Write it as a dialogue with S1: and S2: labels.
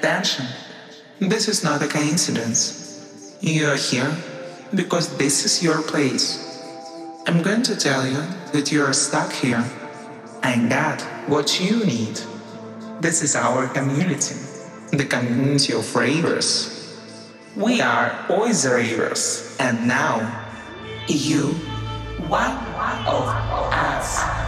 S1: attention. This is not a coincidence. You are here because this is your place. I'm going to tell you that you are stuck here. and got what you need. This is our community, the community of ravers. We are always ravers, and now you, one of us.